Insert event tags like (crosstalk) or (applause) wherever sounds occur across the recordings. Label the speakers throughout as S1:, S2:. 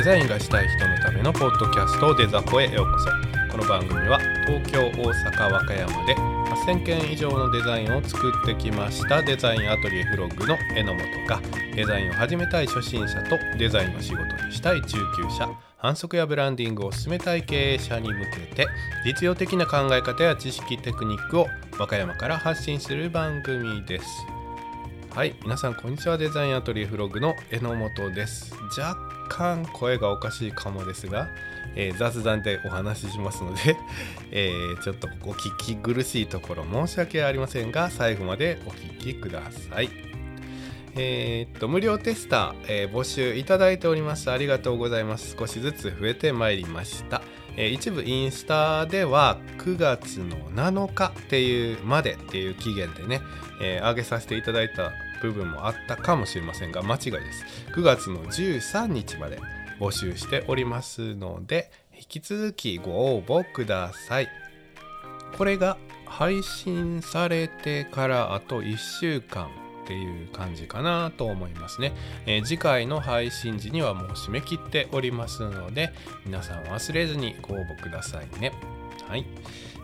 S1: デザインがしたい人のためのポッドキャストデザポへようこそ。この番組は東京大阪和歌山で8000件以上のデザインを作ってきましたデザインアトリエフロッグの榎本がデザインを始めたい初心者とデザインを仕事にしたい中級者。反則やブランディングを進めたい経営者に向けて実用的な考え方や知識テクニックを和歌山から発信する番組です。はい皆さんこんにちは。デザインアトリエフログの榎本です。若干声がおかしいかもですが、えー、雑談でお話ししますので、(laughs) えー、ちょっとお聞き苦しいところ申し訳ありませんが最後までお聞きください。えー、っと無料テスター、え募集いただいておりますありがとうございます。少しずつ増えてまいりました。え一部インスタでは9月の7日っていうまでっていう期限でね、えー、上げさせていただいた部分もあったかもしれませんが間違いです。9月の13日まで募集しておりますので引き続きご応募ください。これが配信されてからあと1週間っていう感じかなと思いますね、えー、次回の配信時にはもう締め切っておりますので皆さん忘れずにご応募くださいね。はい、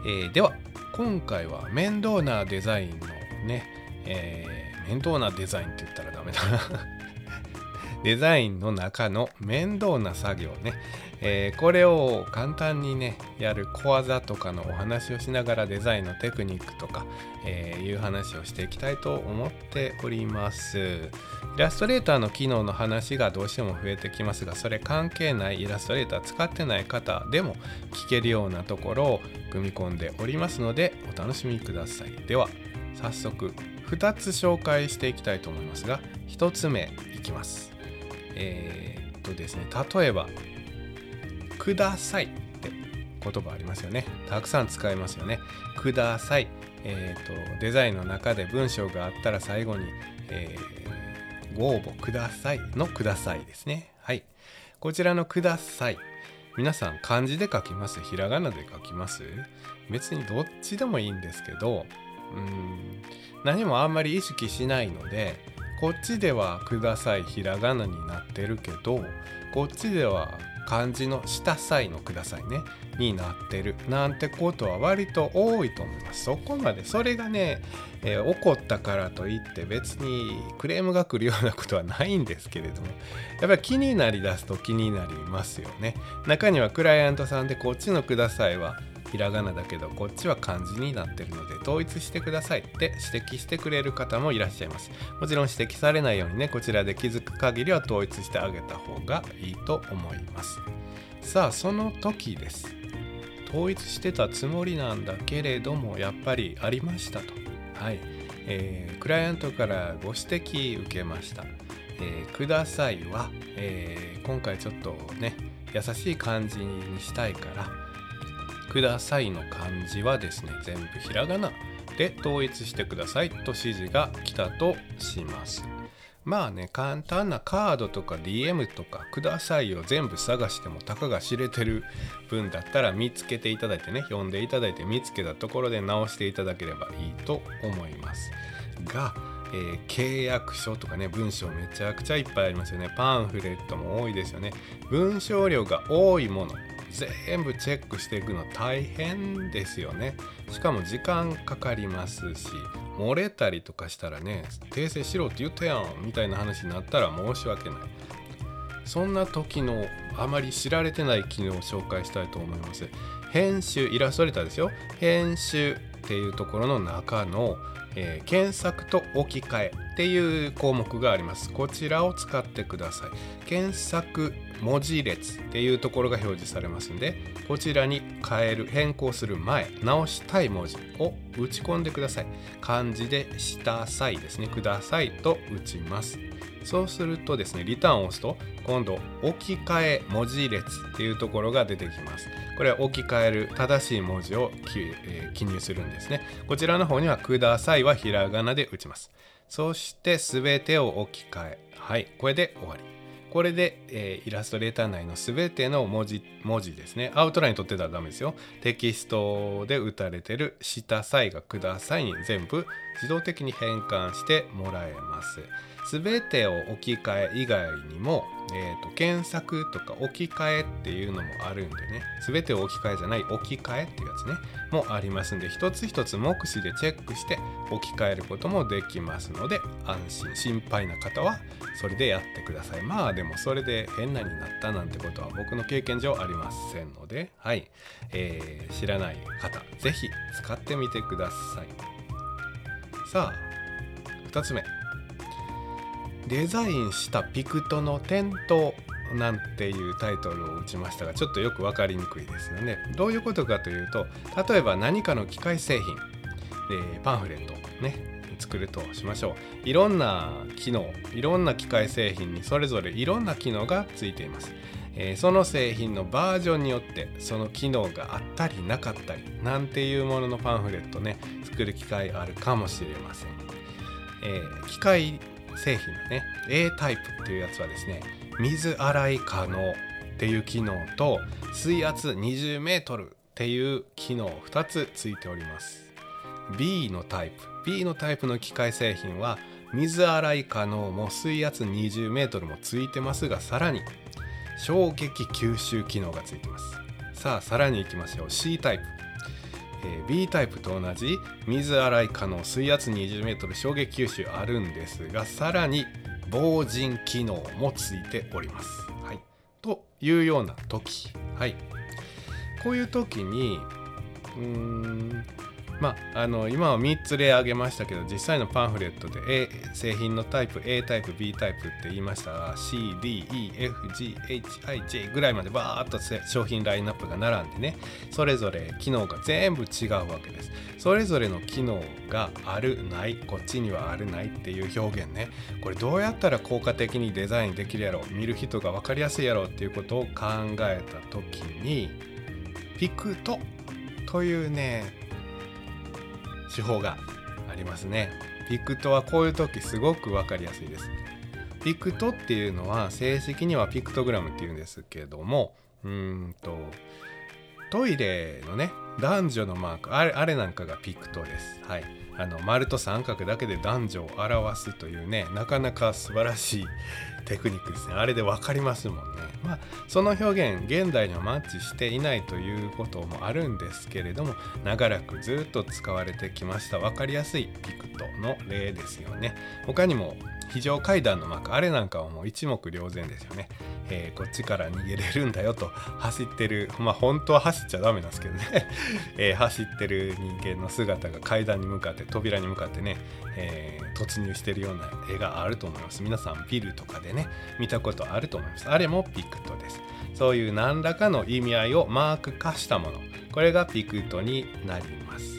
S1: えー、では今回は面倒なデザインのね、えー、面倒なデザインって言ったらダメだな。(laughs) デザインの中の面倒な作業ね、えー、これを簡単にねやる小技とかのお話をしながらデザインのテクニックとか、えー、いう話をしていきたいと思っております。イラストレーターの機能の話がどうしても増えてきますがそれ関係ないイラストレーター使ってない方でも聞けるようなところを組み込んでおりますのでお楽しみください。では早速2つ紹介していきたいと思いますが1つ目いきますえー、っとですね例えばくださいって言葉ありますよね。たくさん使いますよね。ください。えっ、と、デザインの中で文章があったら最後に、えー、ご応募くださいのくださいですね。はい。こちらのください。皆さん漢字で書きますひらがなで書きます別にどっちでもいいんですけど、うん、何もあんまり意識しないので、こっちではくださいひらがなになってるけど、こっちでは漢字の下さいのくださいねになってる。なんてことは割と多いと思います。そこまで。それがね、えー、怒ったからといって別にクレームが来るようなことはないんですけれどもやっぱり気になりだすと気になりますよね。中にはクライアントさんでこっちのくださいはひらがなだけどこっちは漢字になってるので統一してくださいって指摘してくれる方もいらっしゃいます。もちろん指摘されないようにねこちらで気づく限りは統一してあげた方がいいと思います。さあその時です。統一してたつもりなんだけれどもやっぱりありましたと。はい、えー、クライアントからご指摘受けました。えー、くださいは、えー、今回ちょっとね優しい感じにしたいからくださいの漢字はですね全部ひらがなで統一してくださいと指示が来たとします。まあね簡単なカードとか DM とかくださいを全部探してもたかが知れてる分だったら見つけていただいてね読んでいただいて見つけたところで直していただければいいと思います。がえー、契約書とかね文章めちゃくちゃいっぱいありますよね。パンフレットも多いですよね。文章量が多いもの全部チェックしていくの大変ですよね。しかも時間かかりますし漏れたりとかしたらね訂正しろって言ったやんみたいな話になったら申し訳ない。そんな時のあまり知られてない機能を紹介したいと思います。編集イラストレーターですよ。編集っていうところの中のえー、検索と置き換えっていう項目があります。こちらを使ってください。検索文字列っていうところが表示されますんでこちらに変える変更する前直したい文字を打ち込んでください。漢字で「したさい」ですね「ください」と打ちます。そうするとですねリターンを押すと今度置き換え文字列っていうところが出てきます。これは置き換える正しい文字を、え、記入するんですね。こちらの方にはくださいはひらがなで打ちます。そして全てを置き換え。はいこれで終わり。これで、えー、イラストレーター内の全ての文字文字ですね。アウトライン取ってたらダメですよ。テキストで打たれてる「下さい」が「ください」に全部自動的に変換してもらえます。全てを置き換え以外にもえーと、検索とか置き換えっていうのもあるんでね全てを置き換えじゃない置き換えっていうやつねもありますんで一つ一つ目視でチェックして置き換えることもできますので安心心配な方はそれでやってください。まあでもそれで変なになったなんてことは僕の経験上ありませんのではい、えー、知らない方是非使ってみてください。さあ2つ目。デザインしたピクトの店頭なんていうタイトルを打ちましたがちょっとよく分かりにくいですよね。どういうことかというと例えば何かの機械製品、えー、パンフレットね作るとしましょう。いろんな機能いろんな機械製品にそれぞれいろんな機能がついています、えー、その製品のバージョンによってその機能があったりなかったりなんていうもののパンフレットね作る機会あるかもしれません、えー、機械製品のね A タイプっていうやつはですね水洗い可能っていう機能と水圧 20m っていう機能2つついております。B のタイプ。B のタイプの機械製品は水洗い可能も水圧 20m もついてますがさらに衝撃吸収機能がついてます。さあさらにいきましょう。C タイプ。えー、B タイプと同じ水洗い可能水圧 20m 衝撃吸収あるんですがさらに防塵機能もついております。はい、というような時、はい、こういう時にうーんまあ、あの今は3つ例挙げましたけど実際のパンフレットで、A、製品のタイプ A タイプ B タイプって言いましたが CDEFGHIJ ぐらいまでバーッと商品ラインナップが並んでねそれぞれ機能が全部違うわけです。それぞれの機能があるないこっちにはあるないっていう表現ね。これどうやったら効果的にデザインできるやろ見る人が分かりやすいやろっていうことを考えた時にピクトというね手法がありますね。ピクトはこういう時すごく分かりやすいです。ピクトっていうのは正式にはピクトグラムっていうんですけどもうんとトイレのね男女のマークあれあれなんかがピクトです。はい。あの丸と三角だけで男女を表すというねなかなか素晴らしいテクニックですね。あれで分かりますもんね。まあその表現現代にはマッチしていないということもあるんですけれども長らくずっと使われてきました分かりやすいピクトの例ですよね。他にも非常階段の幕あれなんかはもう一目瞭然ですよね、えー、こっちから逃げれるんだよと走ってるまあ本当は走っちゃダメなんですけどね、(laughs) えー、走ってる人間の姿が階段に向かって扉に向かってね、えー、突入してるような絵があると思います。皆さんビルとかでね見たことあると思います。あれもピクトです。そういう何らかの意味合いをマーク化したもの。これがピクトになります。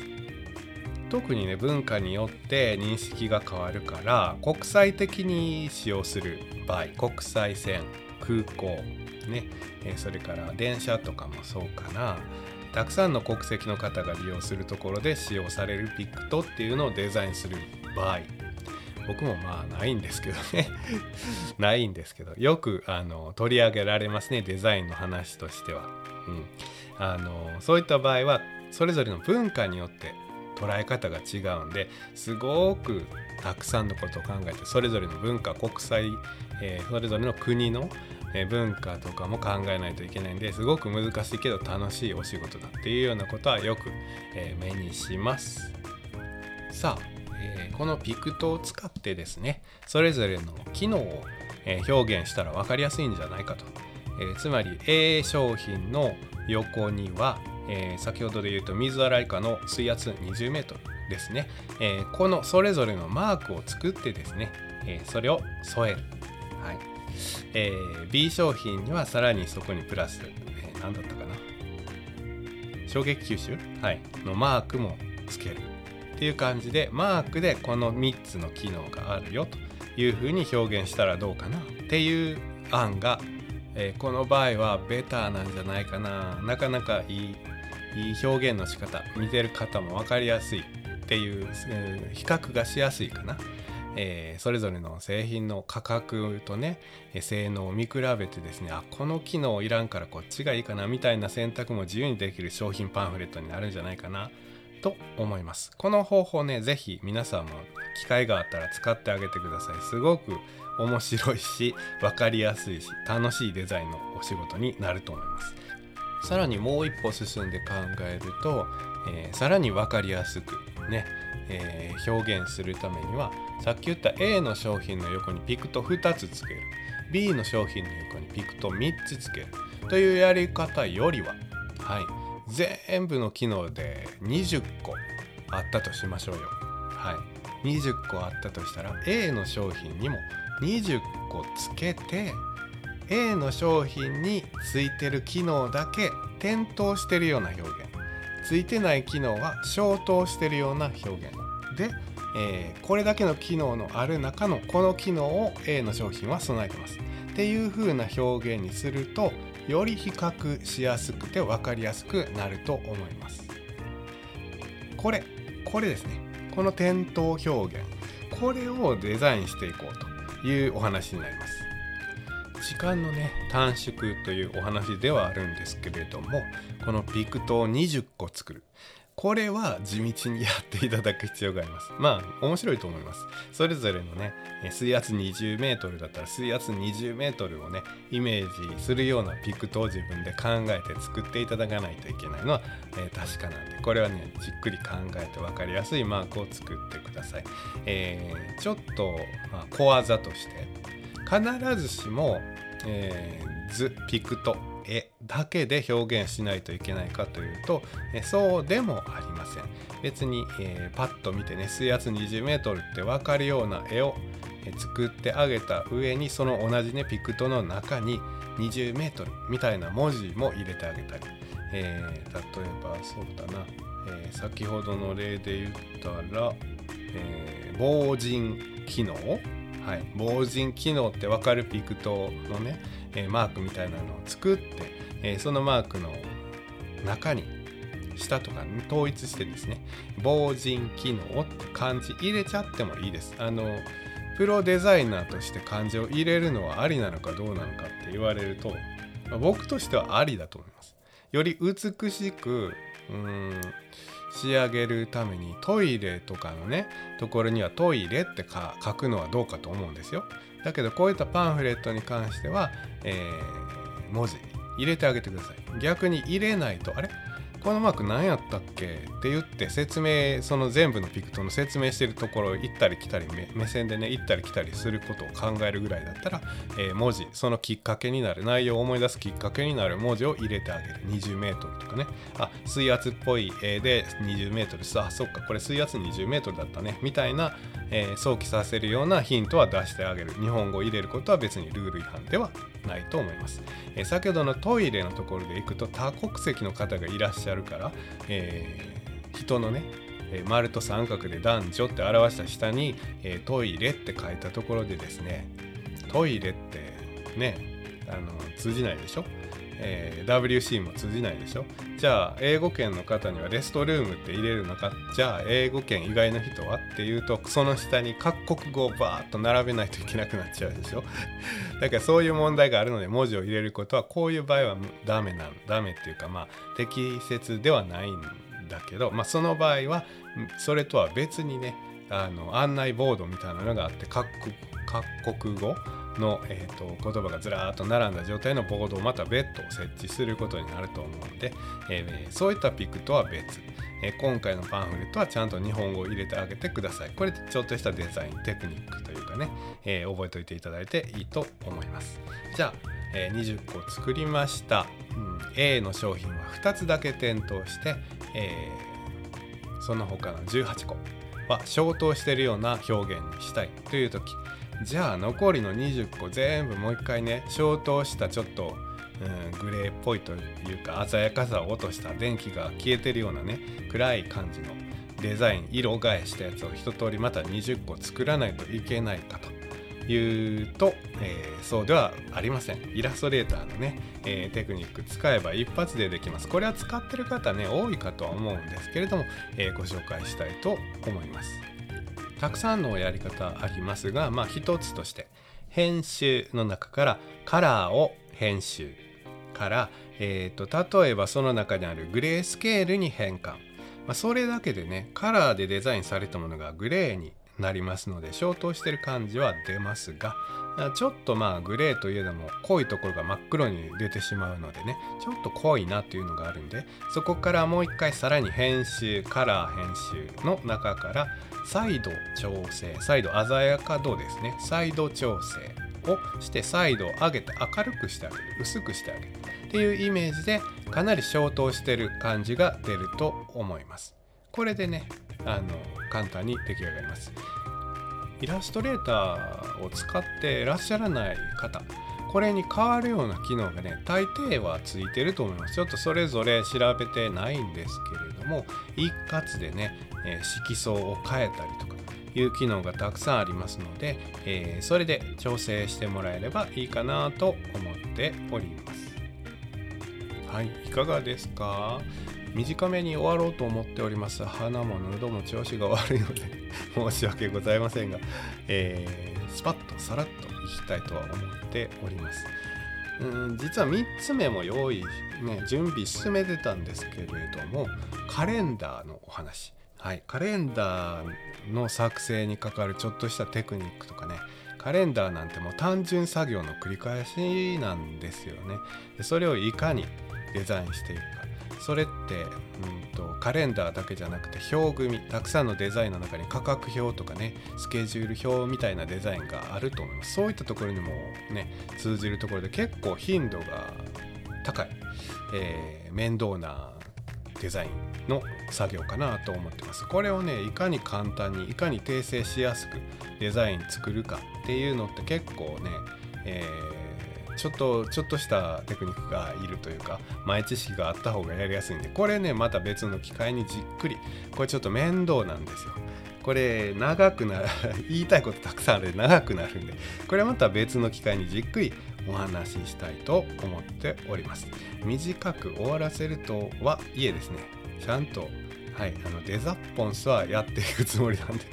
S1: 特にね文化によって認識が変わるから国際的に使用する場合国際線空港ね、えそれから電車とかもそうかな。たくさんの国籍の方が利用するところで使用されるピクトっていうのをデザインする場合。僕もまあないんですけどね。(laughs) ないんですけど。よくあの取り上げられますね。デザインの話としては、うん、あのそういった場合はそれぞれの文化によって捉え方が違うんですごくたくさんのことを考えてそれぞれの文化国際、えー、それぞれの国のえ文化とかも考えないといけないんですごく難しいけど楽しいお仕事だっていうようなことはよく、え、目にします。さあ、え、このピクトを使ってですねそれぞれの機能を、え表現したら分かりやすいんじゃないかと、えつまり A 商品の横にはえ、先ほどで言うと水洗い下の水圧 20m ですね、え、このそれぞれのマークを作ってですね、え、それを添える、はい。えー、B 商品にはさらにそこにプラス、えー、何だったかな。衝撃吸収、はい、のマークもつけるっていう感じでマークでこの3つの機能があるよというふうに表現したらどうかなっていう案が、えー、この場合はベターなんじゃないかな。なかなかいいいい表現の仕方見てる方も分かりやすいっていう、えー、比較がしやすいかな、えー、それぞれの製品の価格とね性能を見比べてですねあこの機能いらんからこっちがいいかなみたいな選択も自由にできる商品パンフレットになるんじゃないかなと思います。この方法ね是非皆さんも機会があったら使ってあげてください。すごく面白いし分かりやすいし楽しいデザインのお仕事になると思います。さらにもう一歩進んで考えると、えー、さらに分かりやすくね、えー、表現するためにはさっき言った A の商品の横にピクト2つつける。B の商品の横にピクト3つつける。というやり方よりははい全部の機能で20個あったとしましょうよ。はい20個あったとしたら A の商品にも20個つけて A の商品についてる機能だけ点灯してるような表現。ついてない機能は消灯してるような表現。で、えー、これだけの機能のある中のこの機能を A の商品は備えてます。っていう風な表現にするとより比較しやすくて分かりやすくなると思います。これこれですね。この点灯表現。これをデザインしていこうというお話になります。時間のね短縮というお話ではあるんですけれどもこのピクトを20個作るこれは地道にやっていただく必要があります。まあ面白いと思います。それぞれのね水圧 20m だったら水圧 20m をねイメージするようなピクトを自分で考えて作っていただかないといけないのは、えー、確かなんでこれはねじっくり考えて分かりやすいマークを作ってください。えー、ちょっと、まあ、小技として必ずしも、えー、図ピクト絵だけで表現しないといけないかというと、えそうでもありません。別に、えー、パッと見てね水圧 20m って分かるような絵を作ってあげた上にその同じねピクトの中に 20m みたいな文字も入れてあげたり、えー、例えばそうだな、えー、先ほどの例で言ったら、えー、防塵機能？はい、防塵機能って分かるピクトのね、えー、マークみたいなのを作って、えー、そのマークの中に下とか、統一してですね防塵機能って漢字入れちゃってもいいです。あのプロデザイナーとして漢字を入れるのはありなのかどうなのかって言われると、まあ、僕としてはありだと思います。より美しくうん仕上げるためにトイレとかのねところにはトイレって書くのはどうかと思うんですよ。だけどこういったパンフレットに関しては、えー、文字入れてあげてください逆に入れないとあれこのマーク何やったっけ？って言って説明その全部のピクトの説明してるところ行ったり来たり目線でね行ったり来たりすることを考えるぐらいだったら、えー、文字そのきっかけになる内容を思い出すきっかけになる文字を入れてあげる。20m とかね。あ水圧っぽい絵で 20m さあそっか。これ水圧 20m だったね。みたいな、えー、想起させるようなヒントは出してあげる。日本語を入れることは別にルール違反ではないと思います、えー、先ほどのトイレのところで行くと多国籍の方がいらっしゃるから、えー、人のね丸と三角で男女って表した下に、え、トイレって書いたところでですねトイレってねあの通じないでしょ？えー、WC も通じないでしょ？じゃあ英語圏の方にはレストルームって入れるのか？じゃあ英語圏以外の人は？っていうとその下に各国語をバーッと並べないといけなくなっちゃうでしょ？(laughs) だからそういう問題があるので文字を入れることはこういう場合はダメなんダメっていうかまあ適切ではないんだけどまあその場合はそれとは別にねあの案内ボードみたいなのがあって各国語？の、えーと、言葉がずらーっと並んだ状態のボードをまた別途設置することになると思うので、えー、そういったピクとは別、えー、今回のパンフレットはちゃんと日本語を入れてあげてください。これちょっとしたデザインテクニックというかね、えー、覚えておいていただいていいと思います。じゃあ、え20個作りました、うん、A の商品は2つだけ点灯して、えその他の18個は消灯しているような表現にしたいという時。じゃあ残りの20個全部もう一回ね消灯したちょっと、うん、グレーっぽいというか鮮やかさを落とした電気が消えてるようなね暗い感じのデザイン色替えしたやつを一通りまた20個作らないといけないかというと、えー、そうではありません。イラストレーターのね、えー、テクニック使えば一発でできます。これは使ってる方ね多いかとは思うんですけれども、えー、ご紹介したいと思います。たくさんのやり方ありますが、まあ一つとして編集の中からカラーを編集。から、えーと、例えばその中にあるグレースケールに変換。まあ、それだけでねカラーでデザインされたものがグレーになりますので消灯してる感じは出ますがちょっとまあグレーといえども濃いところが真っ黒に出てしまうのでねちょっと濃いなっていうのがあるんでそこからもう一回さらに編集カラー編集の中から再度調整再度鮮やか度ですね。再度調整をして再度上げて明るくしてあげる薄くしてあげるっていうイメージでかなり消灯してる感じが出ると思います。これでねあの簡単に出来上がります。イラストレーターを使っていらっしゃらない方これに変わるような機能がね大抵はついてると思います。ちょっとそれぞれ調べてないんですけれども一括でね、え、色相を変えたりとかいう機能がたくさんありますので、えー、それで調整してもらえればいいかなと思っております。はいいかがですか？短めに終わろうと思っております。鼻も喉も調子が悪いので (laughs) 申し訳ございませんが、えー、スパッとさらっといきたいとは思っております。うん実は3つ目も用意、ね、準備進めてたんですけれどもカレンダーのお話。はい、カレンダーの作成にかかるちょっとしたテクニックとかね。カレンダーなんてもう単純作業の繰り返しなんですよね。でそれをいかにデザインしていくか。それって、うんと、カレンダーだけじゃなくて表組たくさんのデザインの中に価格表とかねスケジュール表みたいなデザインがあると思います。そういったところにもね通じるところで結構頻度が高い、えー、面倒なデザインの作業かなと思ってます。これをねいかに簡単にいかに訂正しやすくデザイン作るかっていうのって結構ね、えーちょっとちょっとしたテクニックがいるというか前知識があった方がやりやすいんでこれねまた別の機会にじっくりこれちょっと面倒なんですよ。これ長くなる (laughs) 言いたいことたくさんあるで長くなるんでこれまた別の機会にじっくりお話ししたいと思っております短く終わらせるとはいえですねちゃんとはいあのデザッポンスはやっていくつもりなんで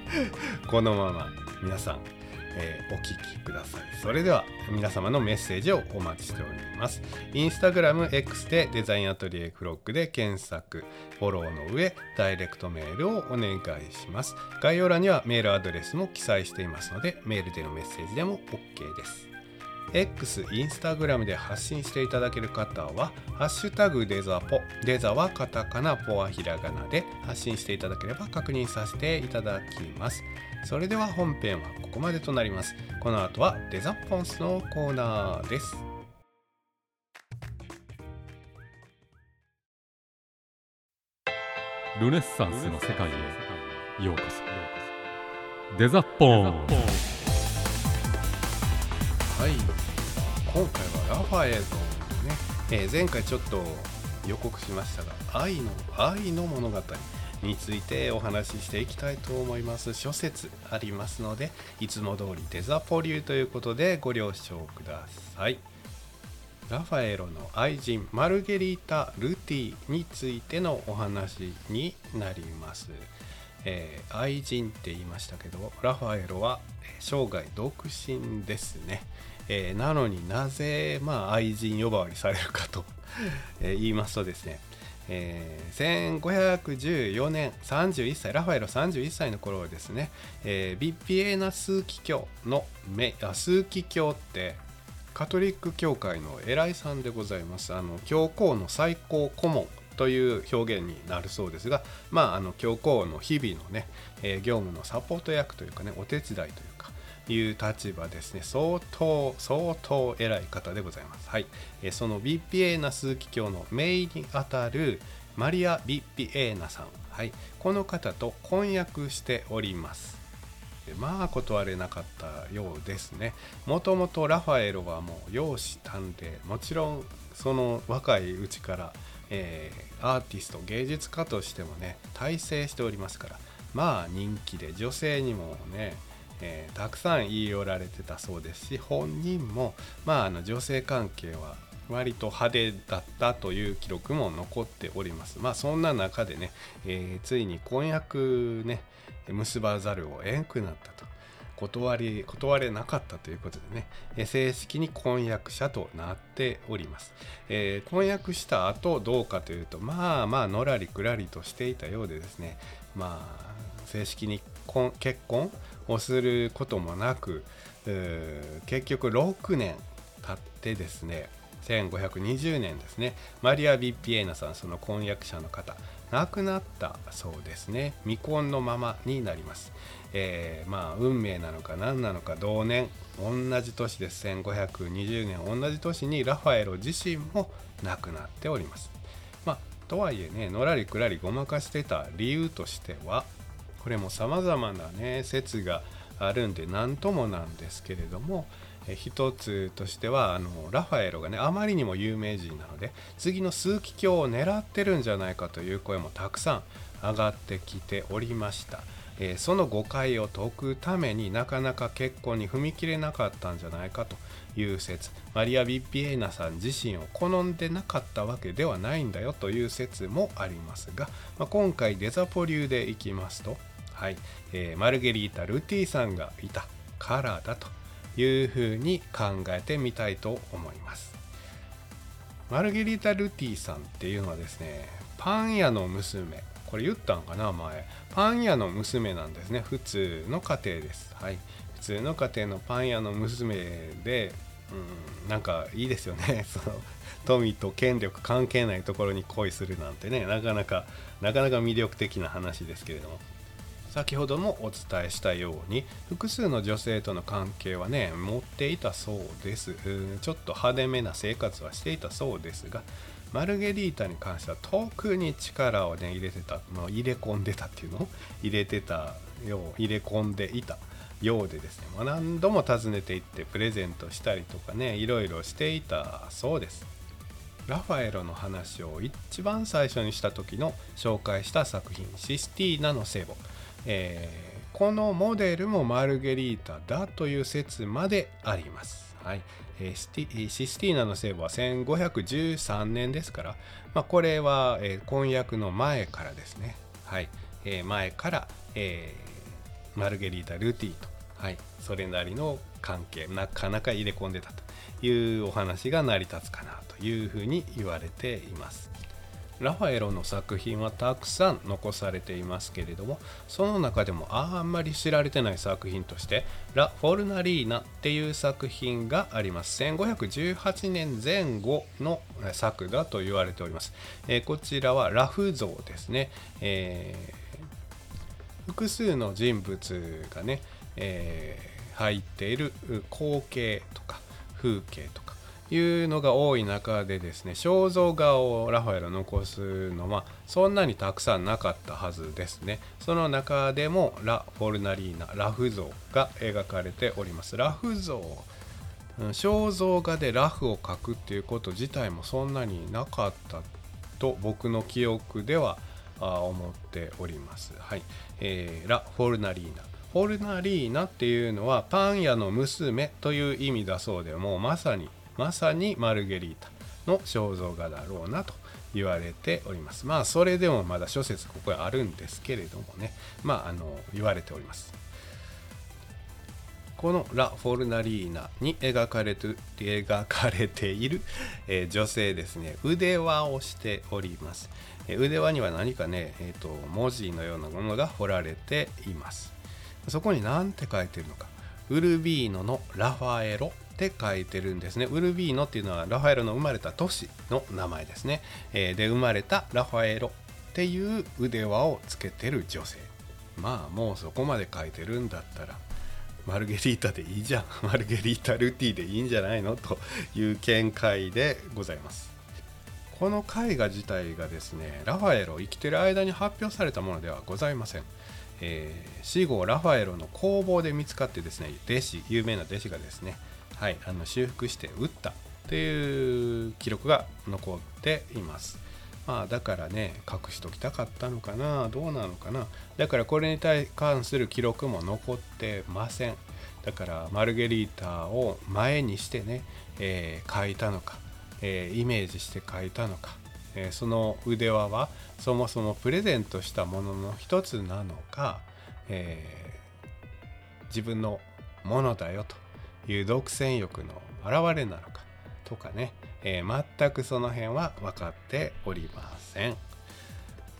S1: (laughs) このまま皆さんえー、お聞きください。それでは皆様のメッセージをお待ちしております。インスタグラム X でデザインアトリエフロッグで検索、フォローの上、ダイレクトメールをお願いします。概要欄にはメールアドレスも記載していますので、メールでのメッセージでも OK です。X、インスタグラムで発信していただける方は、ハッシュタグデザポ、デザはカタカナ、ポはひらがなで発信していただければ確認させていただきます。それでは本編はここまでとなります。この後はデザポンスのコーナーです。
S2: ルネッサンスの世界へようこそ。デザポン
S1: はい。今回はラファエルのね、えー、前回ちょっと予告しましたが愛の愛の物語についてお話ししていきたいと思います。諸説ありますのでいつも通りデザポリューということでご了承ください。ラファエロの愛人マルゲリータ・ルティについてのお話になります。えー、愛人って言いましたけどラファエロは生涯独身ですね、えー、なのになぜ、まあ、愛人呼ばわりされるかと (laughs) え言いますとですね、えー、1514年31歳ラファエロ31歳の頃はですね、えー、ビッピエーナ枢機卿のあ枢機卿ってカトリック教会の偉いさんでございます。あの教皇の最高顧問という表現になるそうですが、まあ、あの教皇の日々のね、えー、業務のサポート役というかねお手伝いというかいう立場ですね。相当相当偉い方でございます。はい、えー、そのビッピエーナ枢機卿のイにあたるマリア・ビッピエーナさん、はい、この方と婚約しております。まあ断れなかったようですね。もともとラファエロはもう容姿端麗もちろんその若いうちからえー、アーティスト芸術家としてもね大成しておりますからまあ人気で女性にもね、えー、たくさん言い寄られてたそうですし本人もまああの女性関係は割と派手だったという記録も残っております。まあそんな中でね、えー、ついに婚約ね結ばざるを得んくなった断り断れなかったということでね、え正式に婚約者となっております、えー、婚約した後どうかというとまあまあのらりくらりとしていたようでですねまあ正式に結婚をすることもなく結局6年経ってですね1520年ですねマリア・ビッピエーナさんその婚約者の方亡くなったそうですね。未婚のままになります、えー、まあ運命なのか何なのか同年同じ年です。1520年同じ年にラファエロ自身も亡くなっております。まあとはいえねのらりくらりごまかしてた理由としてはこれも様々なね説があるんで何ともなんですけれども一つとしてはあのラファエロがねあまりにも有名人なので次の枢機卿を狙ってるんじゃないかという声もたくさん上がってきておりました、えー、その誤解を解くためになかなか結婚に踏み切れなかったんじゃないかという説。マリア・ビッピエーナさん自身を好んでなかったわけではないんだよという説もありますが、まあ、今回デザポ流でいきますとはい、えー、マルゲリータ・ルティさんがいたからだというふうに考えてみたいと思います。マルゲリータ・ルティさんっていうのはですねパン屋の娘これ言ったんかな前。パン屋の娘なんですね。普通の家庭です。はい。普通の家庭のパン屋の娘でうんなんかいいですよね。(laughs) その富と権力関係ないところに恋するなんてね。なかなかなかなか魅力的な話ですけれども。先ほどもお伝えしたように複数の女性との関係はね持っていたそうです。ちょっと派手めな生活はしていたそうですがマルゲリータに関しては特に力をね入れてた、まあ、入れ込んでたっていうの？(laughs) 入れてたよう入れ込んでいたようでですね、まあ、何度も訪ねていってプレゼントしたりとかねいろいろしていたそうです。ラファエロの話を一番最初にした時の紹介した作品「システィーナの聖母」えー、このモデルもマルゲリータだという説まであります。はい。システィーナの聖母は1513年ですから、まあ、これは、婚約の前からですね、はい、前から、えー、マルゲリータ・ルティーと、はい、それなりの関係なかなか入れ込んでたというお話が成り立つかなというふうに言われています。ラファエロの作品はたくさん残されていますけれどもその中でもあんまり知られてない作品としてラ・フォルナリーナっていう作品があります。1518年前後の作だと言われております、えー、こちらはラフ像ですね、えー、複数の人物がね、えー、入っている光景とか風景とかいうのが多い中でですね肖像画をラファエロ残すのはそんなにたくさんなかったはずですね。その中でもラ・フォルナリーナラフ像が描かれております。ラフ像。肖像画でラフを描くっていうこと自体もそんなになかったと僕の記憶では思っております。はい、えー、ラ・フォルナリーナ。フォルナリーナっていうのはパン屋の娘という意味だそうでもうまさにまさにマルゲリータの肖像画だろうなと言われております。まあそれでもまだ諸説ここにあるんですけれどもね。まああの言われております。このラ・フォルナリーナに描かれて描かれている、えー、女性ですね。腕輪をしております、えー、腕輪には何かね、えーと、文字のようなものが彫られています。そこに何て書いてるのか。ウルビーノのラファエロ。って書いてるんですね。ウルビーノっていうのはラファエロの生まれた都市の名前ですね。えー、で、生まれたラファエロっていう腕輪をつけてる女性。まあもうそこまで書いてるんだったら、マルゲリータでいいじゃん。(laughs) マルゲリータルティでいいんじゃないの？という見解でございます。この絵画自体がですね、ラファエロ生きてる間に発表されたものではございません。えー、死後ラファエロの工房で見つかってですね弟子有名な弟子がですねはい、あの修復して打ったっていう記録が残っています。まあだからね隠しときたかったのかなどうなのかな。だからこれに対関する記録も残ってません。だからマルゲリータを前にしてね、えー、描いたのか、えー、イメージして描いたのか、えー、その腕輪はそもそもプレゼントしたものの一つなのか、え自分のものだよと。いう独占欲の表れなのかとかね、えー、全くその辺は分かっておりません。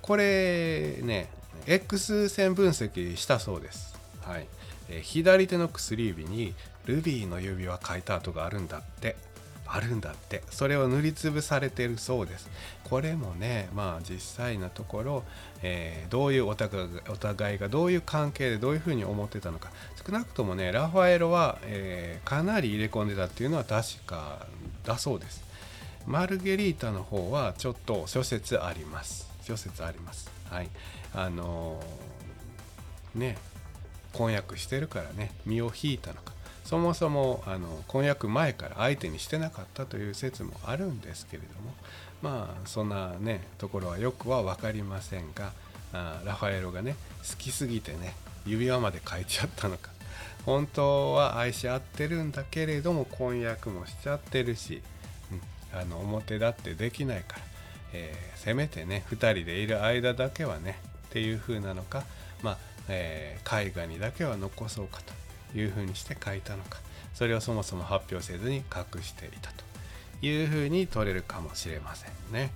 S1: これね X 線分析したそうです。はい、えー、左手の薬指にルビーの指輪書いた跡があるんだって。あるんだって。それを塗りつぶされてるそうです。これもねまあ実際のところ、えー、どういうお互いお互いがどういう関係でどういうふうに思ってたのか。少なくともねラファエロは、えー、かなり入れ込んでたっていうのは確かだそうです。マルゲリータの方はちょっと諸説あります。諸説あります。はい。あのー、ね婚約してるからね身を引いたのか。そもそもあの婚約前から相手にしてなかったという説もあるんですけれどもまあそんなねところはよくは分かりませんがあラファエロがね好きすぎてね指輪まで書いちゃったのか。(laughs) 本当は愛し合ってるんだけれども婚約もしちゃってるし、うん、あの表立ってできないから、えー、せめてね2人でいる間だけはねっていう風なのかまあ、えー、絵画にだけは残そうかと。いうふうにして書いたのか。それをそもそも発表せずに隠していたというふうに取れるかもしれませんね。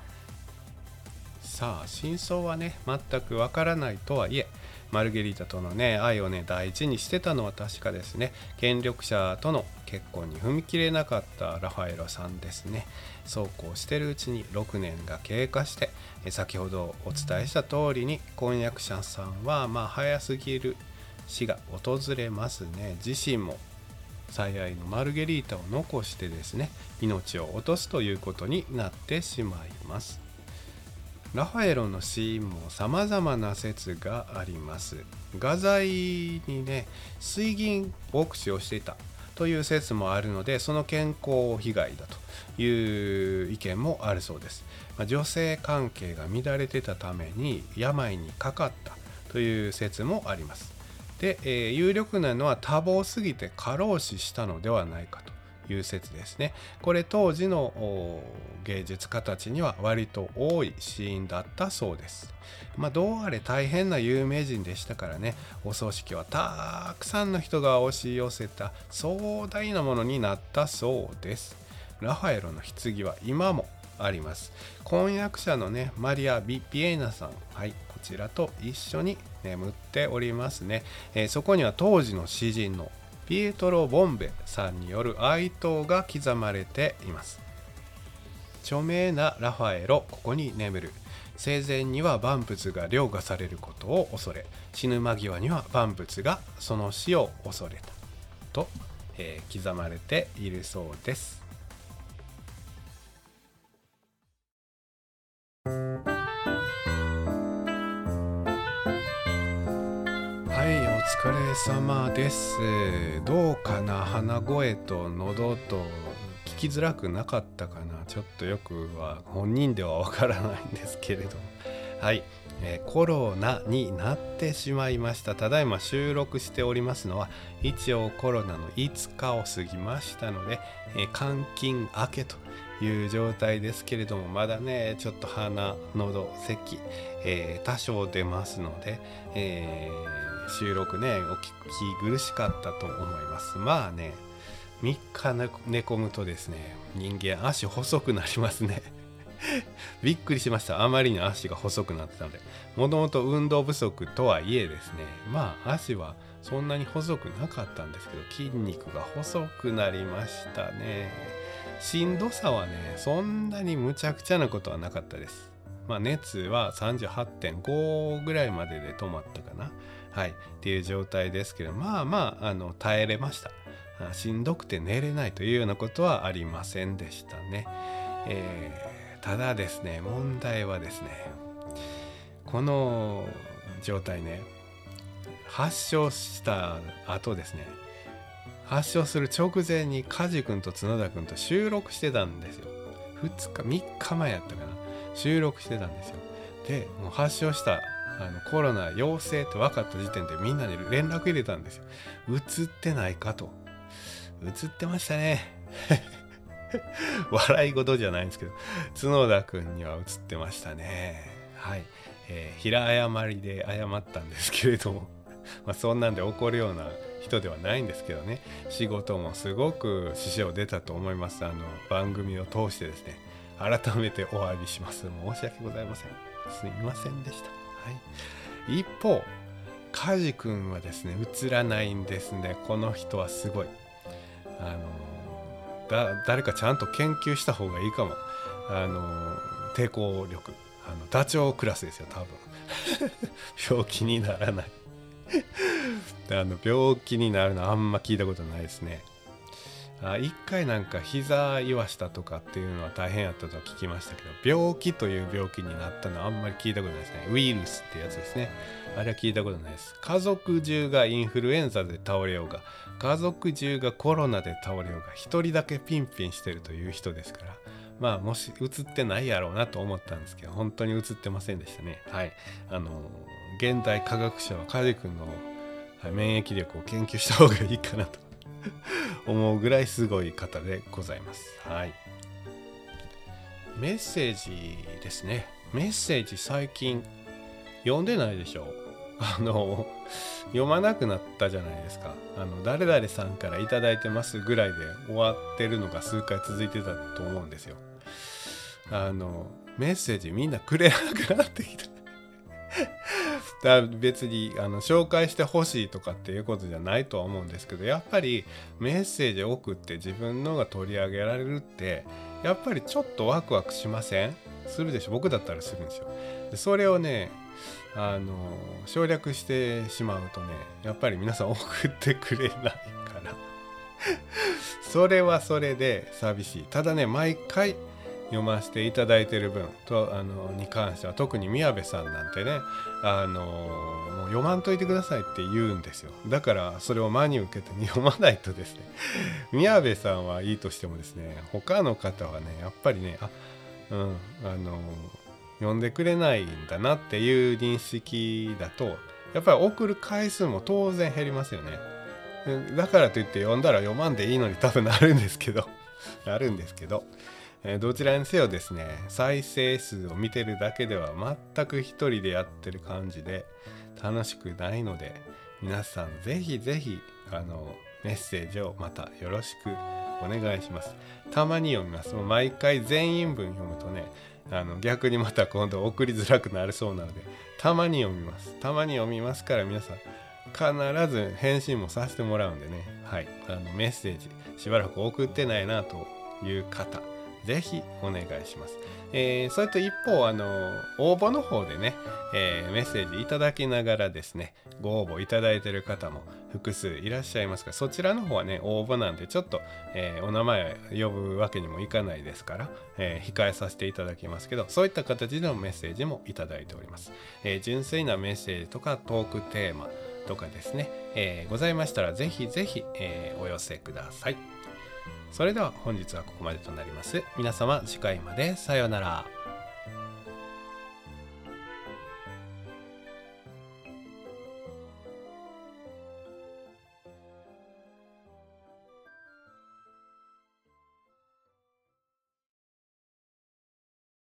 S1: さあ真相はね全くわからないとはいえマルゲリータとのね愛をね大事にしてたのは確かですね。権力者との結婚に踏み切れなかったラファエロさんですね。そうこうしてるうちに6年が経過して先ほどお伝えした通りに婚約者さんはまあ早すぎる死が訪れますね。自身も最愛のマルゲリータを残してですね命を落とすということになってしまいます。ラファエロの死因も様々な説があります。画材にね水銀を駆使をしていたという説もあるのでその健康被害だという意見もあるそうです、ま、女性関係が乱れてたために病にかかったという説もあります。で、えー、有力なのは多忙すぎて過労死したのではないかという説ですね。これ当時の芸術家たちには割と多いシーンだったそうです。まあ、どうあれ大変な有名人でしたからね、お葬式はたくさんの人が押し寄せた壮大なものになったそうです。ラファエロの棺は今もあります。婚約者のね、マリア・ビ・ピエーナさん、はい、こちらと一緒に眠っておりますね、えー、そこには当時の詩人のピエトロ・ボンベさんによる哀悼が刻まれています。著名なラファエロここに眠る。生前には万物が凌駕されることを恐れ死ぬ間際には万物がその死を恐れた。と、えー、刻まれているそうです。疲れ様です。どうかな鼻声と喉と聞きづらくなかったかな？ちょっとよくは本人ではわからないんですけれども。はい、(laughs) えー、コロナになってしまいました。ただいま収録しておりますのは一応コロナの5日を過ぎましたので、えー、監禁明けという状態ですけれどもまだねちょっと鼻喉咳、えー、多少出ますので、えー収録ねお聞き苦しかったと思います。まあね3日寝込むとですね人間足細くなりますね。(laughs) びっくりしました。あまりに足が細くなってたので。もともと運動不足とはいえですねまあ足はそんなに細くなかったんですけど筋肉が細くなりましたね。しんどさはねそんなにむちゃくちゃなことはなかったです。まあ熱は38.5ぐらいまでで止まったかな。はい、っていう状態ですけどまあまああの耐えれました。しんどくて寝れないというようなことはありませんでしたね、えー、ただですね問題はですねこの状態ね発症した後ですね発症する直前に梶君と角田君と収録してたんですよ。2日3日前やったかな。収録してたんですよ。でもう発症したあのコロナ陽性って分かった時点でみんなに連絡入れたんですよ。映ってないかと。映ってましたね。(laughs) 笑い事じゃないんですけど、角田くんには映ってましたね。はい。えー、平誤りで謝ったんですけれども、(laughs) まあ、そんなんで怒るような人ではないんですけどね仕事もすごく支障出たと思いますあの番組を通してですね改めてお詫びします申し訳ございませんすいませんでした、はい、一方カジ君はですね映らないんですね。この人はすごい。あの誰かちゃんと研究した方がいいかも。あの抵抗力。あのダチョウクラスですよ多分。(laughs) 病気にならない。あの病気になるのあんま聞いたことないですね。あ一回なんか膝言わしたとかっていうのは大変やったと聞きましたけど病気という病気になったのはあんまり聞いたことないですね。ウイルスってやつですね。あれは聞いたことないです。家族中がインフルエンザで倒れようが家族中がコロナで倒れようが一人だけピンピンしてるという人ですからまあもし映ってないやろうなと思ったんですけど本当に映ってませんでしたね。はい。あの現代科学者はカジ君の免疫力を研究した方がいいかなと。思うぐらいすごい方でございます。はい。メッセージですね。メッセージ最近読んでないでしょう (laughs) あの、読まなくなったじゃないですか。あの、誰々さんから頂いてますぐらいで終わってるのが数回続いてたと思うんですよ。あの、メッセージみんなくれなくなってきた。だ別にあの紹介してほしいとかっていうことじゃないとは思うんですけどやっぱりメッセージを送って自分のが取り上げられるってやっぱりちょっとワクワクしません？するでしょ？僕だったらするんですよ。でそれをねあの省略してしまうとねやっぱり皆さん送ってくれないから。それはそれで寂しい。ただね毎回読ませていただいてる分とあのに関しては特に宮部さんなんてねあのもう読まんといてくださいって言うんですよ。だからそれを真に受けて読まないとですね宮部さんはいいとしてもですね他の方はねやっぱりねあうんあの読んでくれないんだなっていう認識だとやっぱり送る回数も当然減りますよね。だからといって読んだら読まんでいいのに多分なるんですけど (laughs) なるんですけどえ、どちらにせよですね再生数を見てるだけでは全く一人でやってる感じで楽しくないので皆さんぜひぜひあのメッセージをまたよろしくお願いします。たまに読みます。もう毎回全員分読むとねあの逆にまた今度送りづらくなるそうなのでたまに読みます。たまに読みますから皆さん必ず返信もさせてもらうんでね。はい。あのメッセージしばらく送ってないなという方ぜひお願いします。えー、それと一方、あの、応募の方でね、えー、メッセージいただきながらですね、ご応募いただいてる方も複数いらっしゃいますが、そちらの方はね、応募なんでちょっと、えー、お名前呼ぶわけにもいかないですから、え控えさせていただきますけど、そういった形でのメッセージもいただいております。え純粋なメッセージとかトークテーマとかですね、えございましたら、ぜひぜひ、えお寄せください。それでは本日はここまでとなります。皆様次回までさようなら。